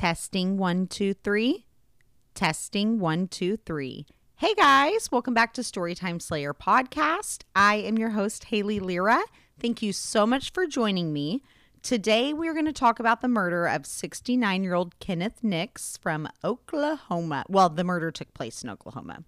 Testing one, two, three. Testing one, two, three. Hey guys, welcome back to Storytime Slayer podcast. I am your host, Haley Lyra. Thank you so much for joining me. Today, we're going to talk about the murder of 69 year old Kenneth Nix from Oklahoma. Well, the murder took place in Oklahoma.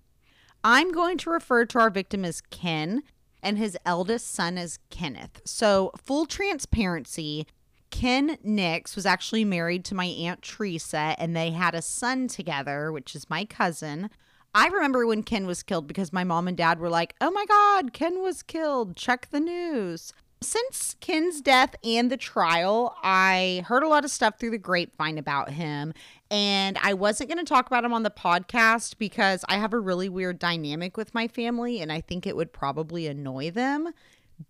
I'm going to refer to our victim as Ken and his eldest son as Kenneth. So, full transparency, Ken Nix was actually married to my Aunt Teresa and they had a son together, which is my cousin. I remember when Ken was killed because my mom and dad were like, oh my God, Ken was killed. Check the news. Since Ken's death and the trial, I heard a lot of stuff through the grapevine about him. And I wasn't going to talk about him on the podcast because I have a really weird dynamic with my family and I think it would probably annoy them.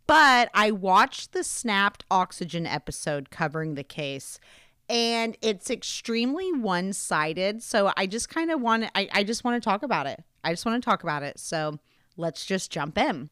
But I watched the Snapped Oxygen episode covering the case and it's extremely one-sided. So i just kind of want I, I just want to talk about it. I just want to talk about it. So let's just jump in.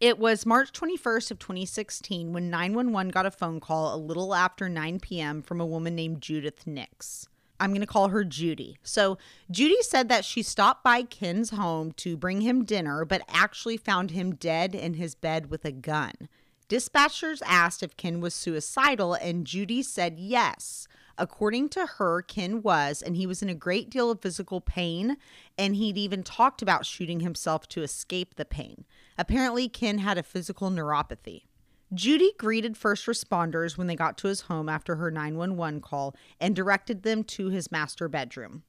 It was march 21st of 2016 when 911 got a phone call a little after 9 p.m from a woman named judith nix i'm going to call her judy so judy said that she stopped by ken's home to bring him dinner but actually found him dead in his bed with a gun Dispatchers asked if Ken was suicidal, and Judy said yes. According to her, Ken was, and he was in a great deal of physical pain, and he'd even talked about shooting himself to escape the pain. Apparently, Ken had a physical neuropathy. Judy greeted first responders when they got to his home after her 911 call and directed them to his master bedroom.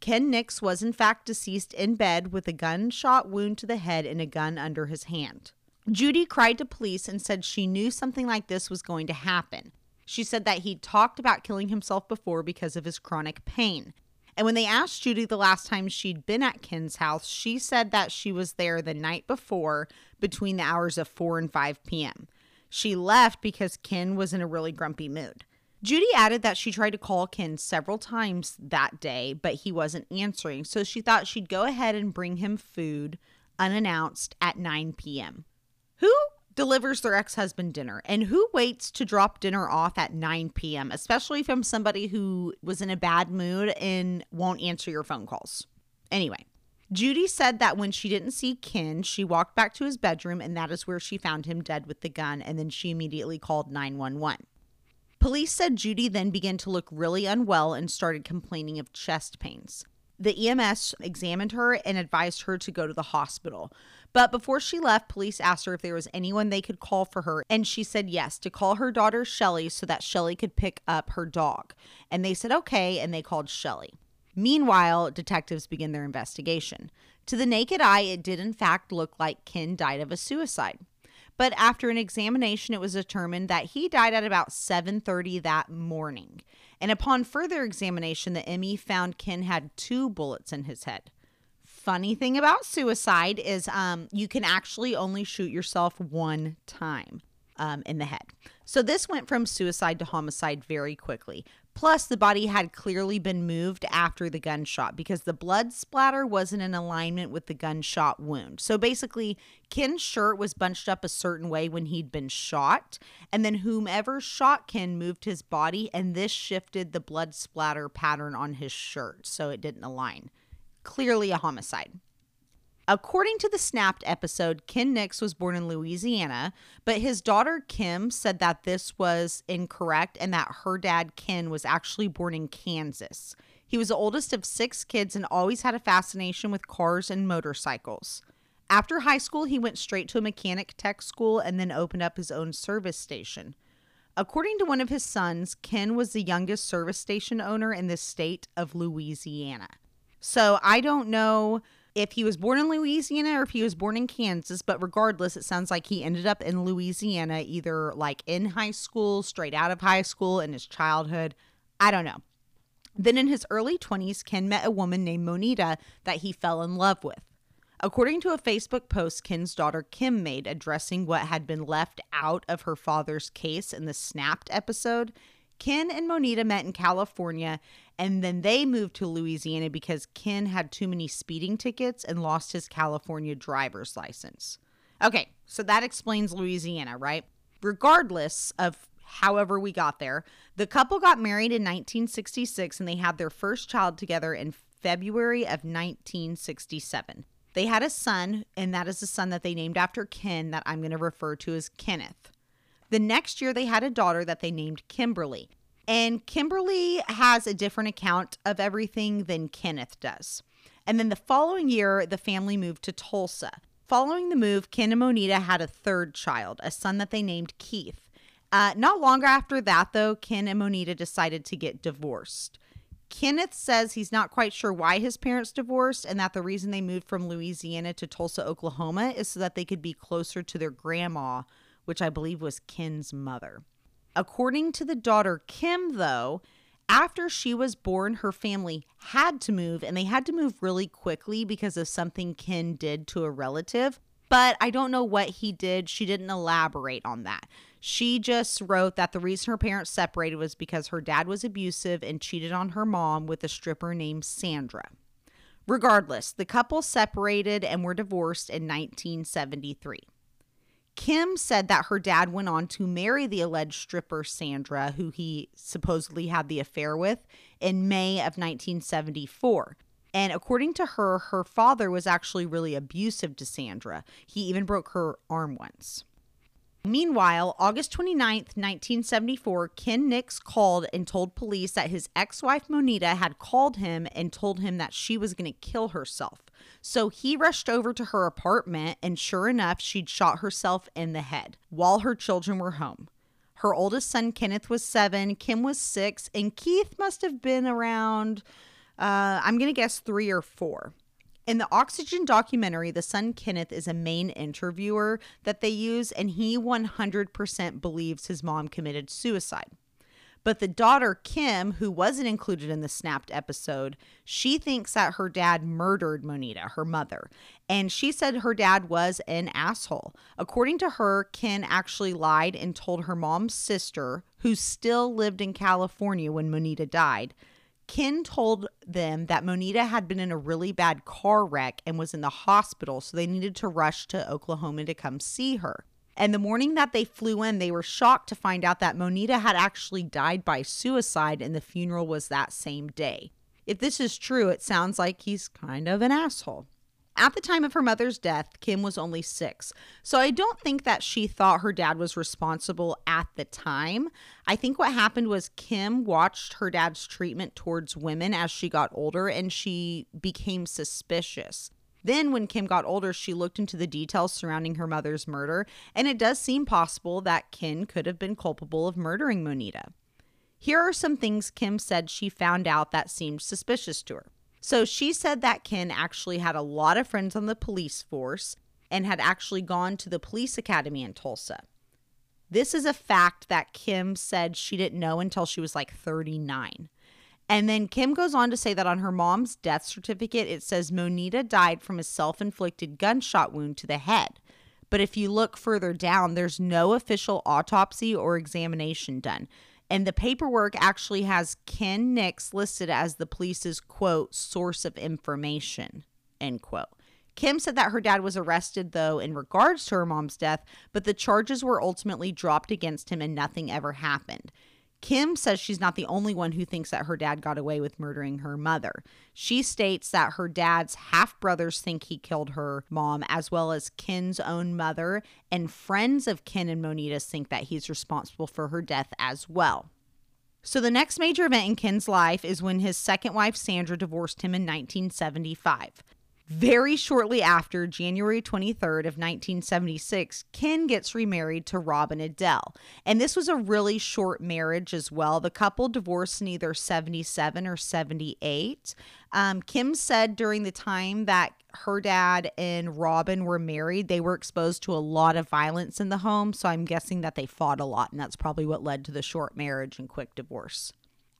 Ken Nix was in fact deceased in bed with a gunshot wound to the head and a gun under his hand. Judy cried to police and said she knew something like this was going to happen. She said that he'd talked about killing himself before because of his chronic pain. And when they asked Judy the last time she'd been at Ken's house, she said that she was there the night before between the hours of 4 and 5 p.m. She left because Ken was in a really grumpy mood. Judy added that she tried to call Ken several times that day, but he wasn't answering, so she thought she'd go ahead and bring him food unannounced at 9 p.m. Who delivers their ex husband dinner and who waits to drop dinner off at 9 p.m., especially from somebody who was in a bad mood and won't answer your phone calls? Anyway, Judy said that when she didn't see Ken, she walked back to his bedroom and that is where she found him dead with the gun, and then she immediately called 911. Police said Judy then began to look really unwell and started complaining of chest pains. The EMS examined her and advised her to go to the hospital. But before she left, police asked her if there was anyone they could call for her, and she said yes, to call her daughter Shelly so that Shelly could pick up her dog. And they said okay, and they called Shelly. Meanwhile, detectives begin their investigation. To the naked eye, it did in fact look like Ken died of a suicide. But after an examination, it was determined that he died at about 7:30 that morning. And upon further examination, the ME found Ken had two bullets in his head funny thing about suicide is um, you can actually only shoot yourself one time um, in the head. So this went from suicide to homicide very quickly. Plus, the body had clearly been moved after the gunshot because the blood splatter wasn't in alignment with the gunshot wound. So basically, Ken's shirt was bunched up a certain way when he'd been shot, and then whomever shot Ken moved his body, and this shifted the blood splatter pattern on his shirt so it didn't align clearly a homicide. According to the Snapped episode, Ken Nix was born in Louisiana, but his daughter Kim said that this was incorrect and that her dad Ken was actually born in Kansas. He was the oldest of six kids and always had a fascination with cars and motorcycles. After high school, he went straight to a mechanic tech school and then opened up his own service station. According to one of his sons, Ken was the youngest service station owner in the state of Louisiana. So I don't know if he was born in Louisiana or if he was born in Kansas, but regardless, it sounds like he ended up in Louisiana either like in high school, straight out of high school, in his childhood. I don't know. Then in his early 20s, Ken met a woman named Monita that he fell in love with. According to a Facebook post Ken's daughter Kim made addressing what had been left out of her father's case in the Snapped episode, Ken and Monita met in California and then they moved to Louisiana because Ken had too many speeding tickets and lost his California driver's license. Okay, so that explains Louisiana, right? Regardless of however we got there. The couple got married in 1966 and they had their first child together in February of 1967. They had a son, and that is the son that they named after Ken, that I'm going to refer to as Kenneth. The next year, they had a daughter that they named Kimberly. And Kimberly has a different account of everything than Kenneth does. And then the following year, the family moved to Tulsa. Following the move, Ken and Monita had a third child, a son that they named Keith. Uh, not long after that, though, Ken and Monita decided to get divorced. Kenneth says he's not quite sure why his parents divorced and that the reason they moved from Louisiana to Tulsa, Oklahoma is so that they could be closer to their grandma, which I believe was Ken's mother. According to the daughter Kim, though, after she was born, her family had to move and they had to move really quickly because of something Ken did to a relative. But I don't know what he did. She didn't elaborate on that. She just wrote that the reason her parents separated was because her dad was abusive and cheated on her mom with a stripper named Sandra. Regardless, the couple separated and were divorced in 1973. Kim said that her dad went on to marry the alleged stripper Sandra, who he supposedly had the affair with, in May of 1974. And according to her, her father was actually really abusive to Sandra. He even broke her arm once. Meanwhile, August 29th, 1974, Ken Nix called and told police that his ex wife Monita had called him and told him that she was going to kill herself. So he rushed over to her apartment, and sure enough, she'd shot herself in the head while her children were home. Her oldest son, Kenneth, was seven, Kim was six, and Keith must have been around, uh, I'm going to guess three or four. In the Oxygen documentary, the son Kenneth is a main interviewer that they use, and he 100% believes his mom committed suicide. But the daughter, Kim, who wasn't included in the snapped episode, she thinks that her dad murdered Monita, her mother. And she said her dad was an asshole. According to her, Ken actually lied and told her mom's sister, who still lived in California when Monita died, Ken told them that Monita had been in a really bad car wreck and was in the hospital, so they needed to rush to Oklahoma to come see her. And the morning that they flew in, they were shocked to find out that Monita had actually died by suicide and the funeral was that same day. If this is true, it sounds like he's kind of an asshole. At the time of her mother's death, Kim was only six. So I don't think that she thought her dad was responsible at the time. I think what happened was Kim watched her dad's treatment towards women as she got older and she became suspicious. Then, when Kim got older, she looked into the details surrounding her mother's murder, and it does seem possible that Kim could have been culpable of murdering Monita. Here are some things Kim said she found out that seemed suspicious to her. So she said that Ken actually had a lot of friends on the police force and had actually gone to the police academy in Tulsa. This is a fact that Kim said she didn't know until she was like 39. And then Kim goes on to say that on her mom's death certificate, it says Monita died from a self inflicted gunshot wound to the head. But if you look further down, there's no official autopsy or examination done. And the paperwork actually has Ken Nix listed as the police's quote, source of information, end quote. Kim said that her dad was arrested, though, in regards to her mom's death, but the charges were ultimately dropped against him and nothing ever happened. Kim says she's not the only one who thinks that her dad got away with murdering her mother. She states that her dad's half brothers think he killed her mom, as well as Ken's own mother, and friends of Ken and Monita think that he's responsible for her death as well. So, the next major event in Ken's life is when his second wife, Sandra, divorced him in 1975. Very shortly after, January 23rd of 1976, Ken gets remarried to Robin Adele. And this was a really short marriage as well. The couple divorced in either 77 or 78. Um, Kim said during the time that her dad and Robin were married, they were exposed to a lot of violence in the home. So I'm guessing that they fought a lot, and that's probably what led to the short marriage and quick divorce.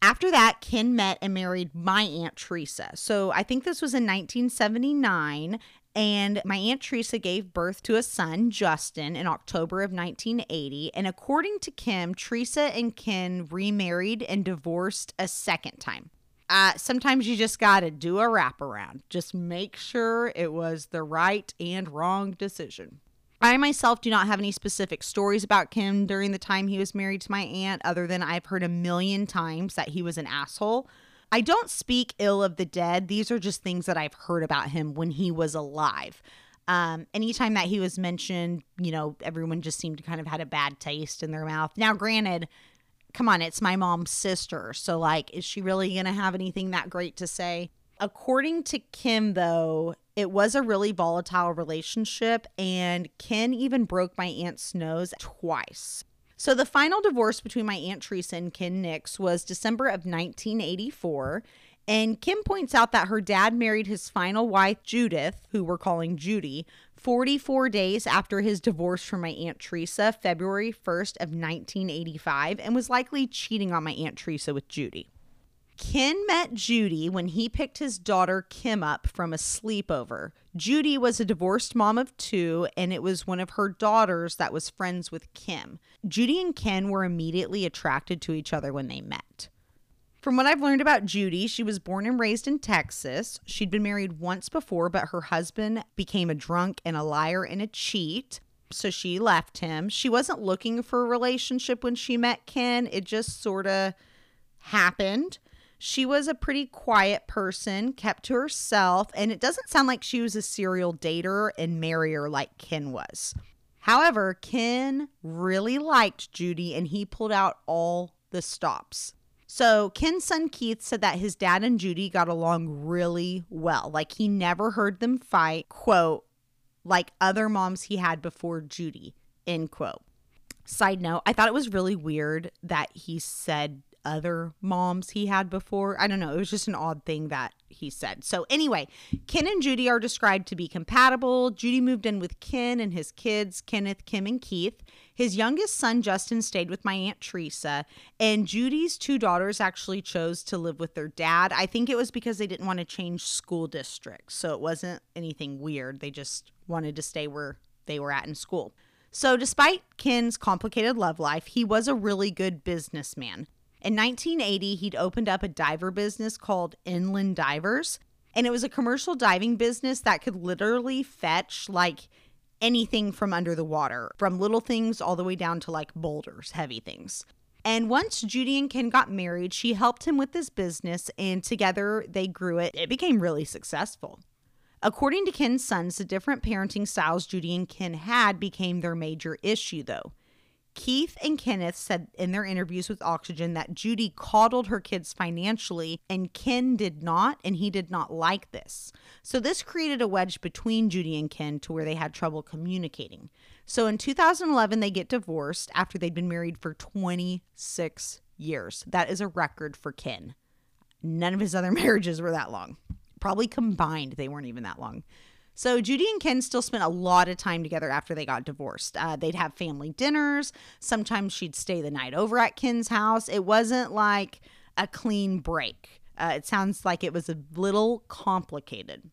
After that, Ken met and married my Aunt Teresa. So I think this was in 1979. And my Aunt Teresa gave birth to a son, Justin, in October of 1980. And according to Kim, Teresa and Ken remarried and divorced a second time. Uh, sometimes you just got to do a wraparound. Just make sure it was the right and wrong decision. I myself do not have any specific stories about Kim during the time he was married to my aunt, other than I've heard a million times that he was an asshole. I don't speak ill of the dead. These are just things that I've heard about him when he was alive. Um, anytime that he was mentioned, you know, everyone just seemed to kind of had a bad taste in their mouth. Now, granted, come on, it's my mom's sister. So, like, is she really going to have anything that great to say? According to Kim, though, it was a really volatile relationship, and Ken even broke my aunt's nose twice. So, the final divorce between my Aunt Teresa and Ken Nix was December of 1984. And Kim points out that her dad married his final wife, Judith, who we're calling Judy, 44 days after his divorce from my Aunt Teresa, February 1st of 1985, and was likely cheating on my Aunt Teresa with Judy. Ken met Judy when he picked his daughter Kim up from a sleepover. Judy was a divorced mom of two, and it was one of her daughters that was friends with Kim. Judy and Ken were immediately attracted to each other when they met. From what I've learned about Judy, she was born and raised in Texas. She'd been married once before, but her husband became a drunk and a liar and a cheat. So she left him. She wasn't looking for a relationship when she met Ken. It just sort of happened. She was a pretty quiet person, kept to herself, and it doesn't sound like she was a serial dater and marrier like Ken was. However, Ken really liked Judy and he pulled out all the stops. So, Ken's son Keith said that his dad and Judy got along really well. Like, he never heard them fight, quote, like other moms he had before Judy, end quote. Side note, I thought it was really weird that he said other moms he had before. I don't know. It was just an odd thing that he said. So, anyway, Ken and Judy are described to be compatible. Judy moved in with Ken and his kids, Kenneth, Kim, and Keith. His youngest son, Justin, stayed with my Aunt Teresa. And Judy's two daughters actually chose to live with their dad. I think it was because they didn't want to change school districts. So, it wasn't anything weird. They just wanted to stay where they were at in school. So, despite Ken's complicated love life, he was a really good businessman. In 1980, he'd opened up a diver business called Inland Divers, and it was a commercial diving business that could literally fetch like anything from under the water, from little things all the way down to like boulders, heavy things. And once Judy and Ken got married, she helped him with this business, and together they grew it. It became really successful. According to Ken's sons, the different parenting styles Judy and Ken had became their major issue, though. Keith and Kenneth said in their interviews with Oxygen that Judy coddled her kids financially and Ken did not, and he did not like this. So, this created a wedge between Judy and Ken to where they had trouble communicating. So, in 2011, they get divorced after they'd been married for 26 years. That is a record for Ken. None of his other marriages were that long. Probably combined, they weren't even that long. So Judy and Ken still spent a lot of time together after they got divorced. Uh, they'd have family dinners. Sometimes she'd stay the night over at Ken's house. It wasn't like a clean break. Uh, it sounds like it was a little complicated.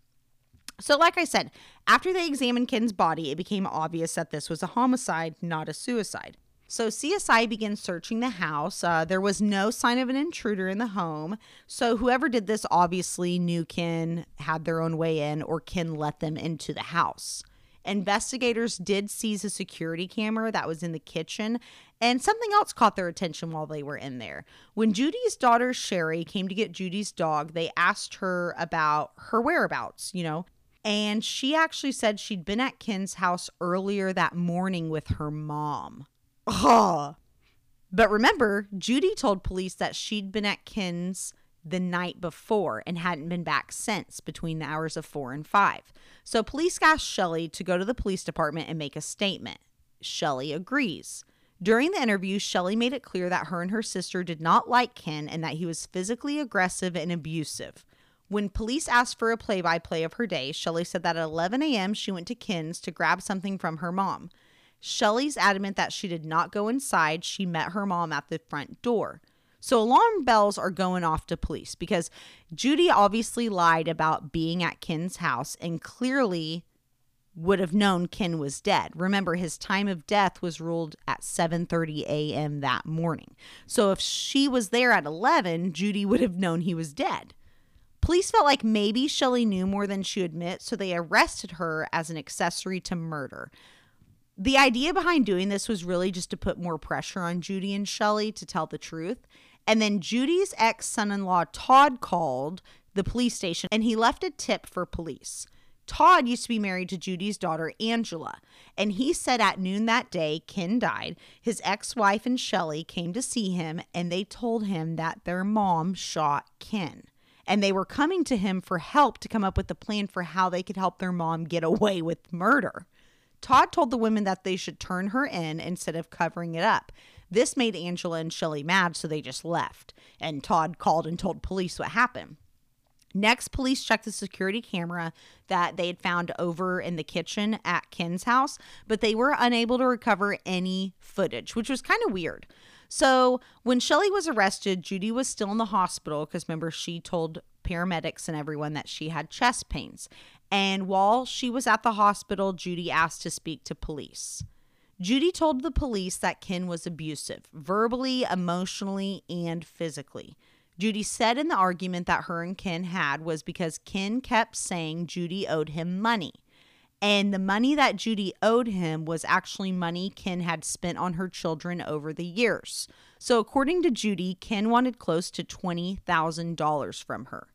So, like I said, after they examined Ken's body, it became obvious that this was a homicide, not a suicide. So CSI began searching the house. Uh, there was no sign of an intruder in the home. So whoever did this obviously knew Ken had their own way in or Ken let them into the house. Investigators did seize a security camera that was in the kitchen, and something else caught their attention while they were in there. When Judy's daughter Sherry came to get Judy's dog, they asked her about her whereabouts, you know, and she actually said she'd been at Ken's house earlier that morning with her mom. Oh. But remember, Judy told police that she'd been at Ken's the night before and hadn't been back since between the hours of 4 and 5. So police asked Shelly to go to the police department and make a statement. Shelly agrees. During the interview, Shelly made it clear that her and her sister did not like Ken and that he was physically aggressive and abusive. When police asked for a play by play of her day, Shelly said that at 11 a.m. she went to Ken's to grab something from her mom. Shelly's adamant that she did not go inside. She met her mom at the front door. So alarm bells are going off to police because Judy obviously lied about being at Ken's house and clearly would have known Ken was dead. Remember his time of death was ruled at 7:30 a.m. that morning. So if she was there at 11, Judy would have known he was dead. Police felt like maybe Shelly knew more than she admit, so they arrested her as an accessory to murder. The idea behind doing this was really just to put more pressure on Judy and Shelly to tell the truth. And then Judy's ex son in law, Todd, called the police station and he left a tip for police. Todd used to be married to Judy's daughter, Angela, and he said at noon that day, Ken died. His ex wife and Shelly came to see him and they told him that their mom shot Ken. And they were coming to him for help to come up with a plan for how they could help their mom get away with murder. Todd told the women that they should turn her in instead of covering it up. This made Angela and Shelly mad, so they just left. And Todd called and told police what happened. Next, police checked the security camera that they had found over in the kitchen at Ken's house, but they were unable to recover any footage, which was kind of weird. So, when Shelly was arrested, Judy was still in the hospital because remember, she told paramedics and everyone that she had chest pains. And while she was at the hospital, Judy asked to speak to police. Judy told the police that Ken was abusive, verbally, emotionally, and physically. Judy said in the argument that her and Ken had was because Ken kept saying Judy owed him money. And the money that Judy owed him was actually money Ken had spent on her children over the years. So, according to Judy, Ken wanted close to $20,000 from her.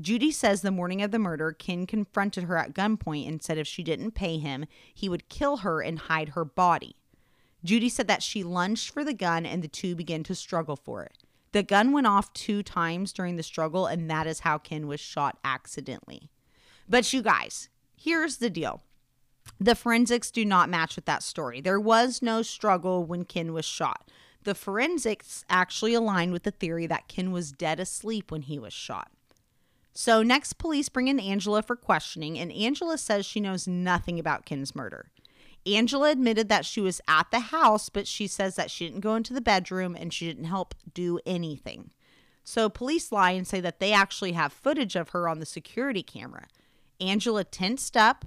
Judy says the morning of the murder, Ken confronted her at gunpoint and said if she didn't pay him, he would kill her and hide her body. Judy said that she lunged for the gun and the two began to struggle for it. The gun went off two times during the struggle, and that is how Ken was shot accidentally. But you guys, here's the deal the forensics do not match with that story. There was no struggle when Ken was shot. The forensics actually aligned with the theory that Ken was dead asleep when he was shot. So, next, police bring in Angela for questioning, and Angela says she knows nothing about Ken's murder. Angela admitted that she was at the house, but she says that she didn't go into the bedroom and she didn't help do anything. So police lie and say that they actually have footage of her on the security camera. Angela tensed up,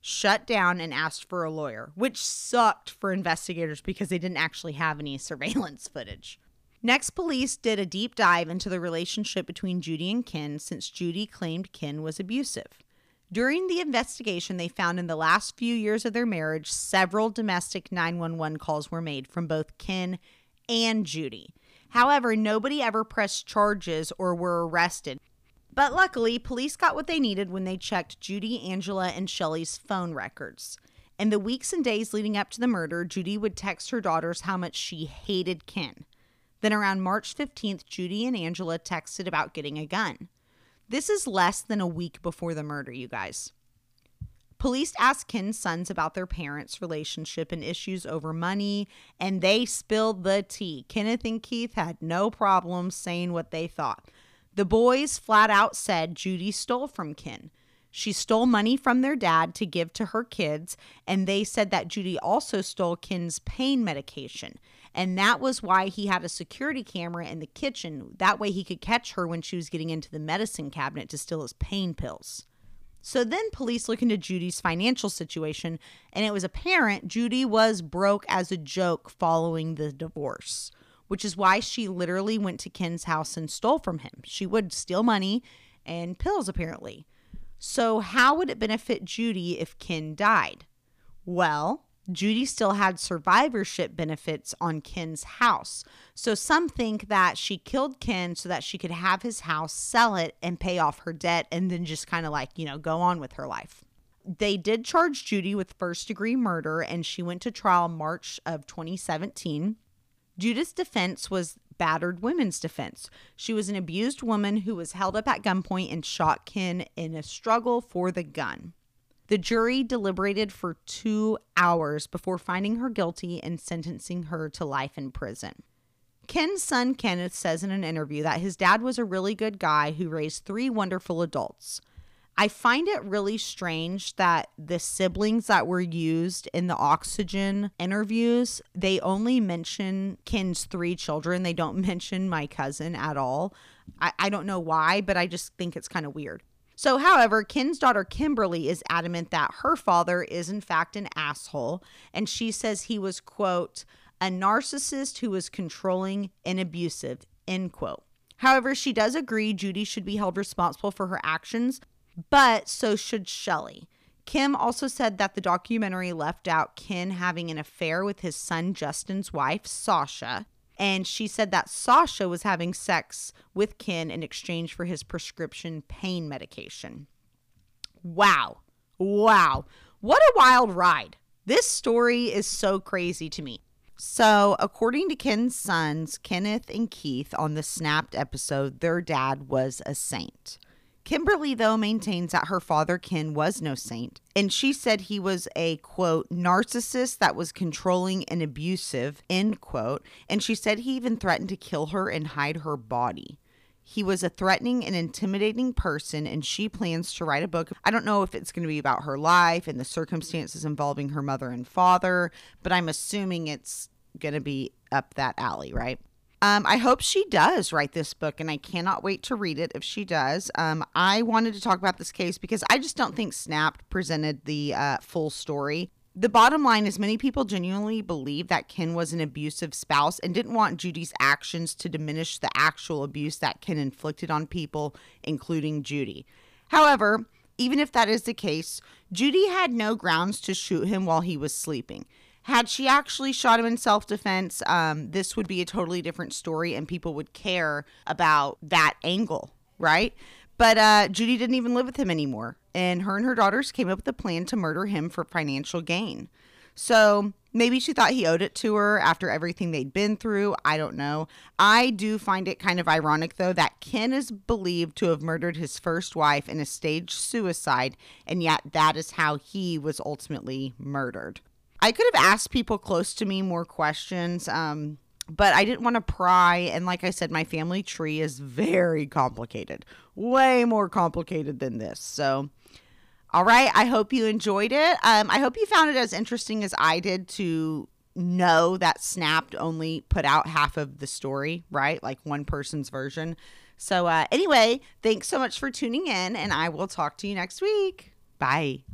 shut down, and asked for a lawyer, which sucked for investigators because they didn't actually have any surveillance footage. Next, police did a deep dive into the relationship between Judy and Ken since Judy claimed Ken was abusive. During the investigation, they found in the last few years of their marriage, several domestic 911 calls were made from both Ken and Judy. However, nobody ever pressed charges or were arrested. But luckily, police got what they needed when they checked Judy, Angela, and Shelly's phone records. In the weeks and days leading up to the murder, Judy would text her daughters how much she hated Ken. Then around March 15th, Judy and Angela texted about getting a gun. This is less than a week before the murder, you guys. Police asked Ken's sons about their parents' relationship and issues over money, and they spilled the tea. Kenneth and Keith had no problem saying what they thought. The boys flat out said Judy stole from Ken. She stole money from their dad to give to her kids, and they said that Judy also stole Ken's pain medication. And that was why he had a security camera in the kitchen. That way he could catch her when she was getting into the medicine cabinet to steal his pain pills. So then police look into Judy's financial situation, and it was apparent Judy was broke as a joke following the divorce, which is why she literally went to Ken's house and stole from him. She would steal money and pills, apparently. So, how would it benefit Judy if Ken died? Well, Judy still had survivorship benefits on Ken's house. So some think that she killed Ken so that she could have his house, sell it, and pay off her debt, and then just kind of like, you know, go on with her life. They did charge Judy with first degree murder, and she went to trial March of 2017. Judith's defense was battered women's defense. She was an abused woman who was held up at gunpoint and shot Ken in a struggle for the gun. The jury deliberated for two hours before finding her guilty and sentencing her to life in prison. Ken's son Kenneth says in an interview that his dad was a really good guy who raised three wonderful adults. I find it really strange that the siblings that were used in the oxygen interviews, they only mention Ken's three children. They don't mention my cousin at all. I, I don't know why, but I just think it's kind of weird. So, however, Ken's daughter Kimberly is adamant that her father is in fact an asshole, and she says he was, quote, a narcissist who was controlling and abusive, end quote. However, she does agree Judy should be held responsible for her actions, but so should Shelly. Kim also said that the documentary left out Ken having an affair with his son Justin's wife, Sasha. And she said that Sasha was having sex with Ken in exchange for his prescription pain medication. Wow. Wow. What a wild ride. This story is so crazy to me. So, according to Ken's sons, Kenneth and Keith, on the Snapped episode, their dad was a saint. Kimberly, though, maintains that her father, Ken, was no saint. And she said he was a, quote, narcissist that was controlling and abusive, end quote. And she said he even threatened to kill her and hide her body. He was a threatening and intimidating person, and she plans to write a book. I don't know if it's going to be about her life and the circumstances involving her mother and father, but I'm assuming it's going to be up that alley, right? Um, I hope she does write this book, and I cannot wait to read it if she does. Um, I wanted to talk about this case because I just don't think Snapped presented the uh, full story. The bottom line is, many people genuinely believe that Ken was an abusive spouse and didn't want Judy's actions to diminish the actual abuse that Ken inflicted on people, including Judy. However, even if that is the case, Judy had no grounds to shoot him while he was sleeping. Had she actually shot him in self defense, um, this would be a totally different story and people would care about that angle, right? But uh, Judy didn't even live with him anymore. And her and her daughters came up with a plan to murder him for financial gain. So maybe she thought he owed it to her after everything they'd been through. I don't know. I do find it kind of ironic, though, that Ken is believed to have murdered his first wife in a staged suicide, and yet that is how he was ultimately murdered. I could have asked people close to me more questions, um, but I didn't want to pry. And like I said, my family tree is very complicated, way more complicated than this. So, all right, I hope you enjoyed it. Um, I hope you found it as interesting as I did to know that Snapped only put out half of the story, right? Like one person's version. So, uh, anyway, thanks so much for tuning in, and I will talk to you next week. Bye.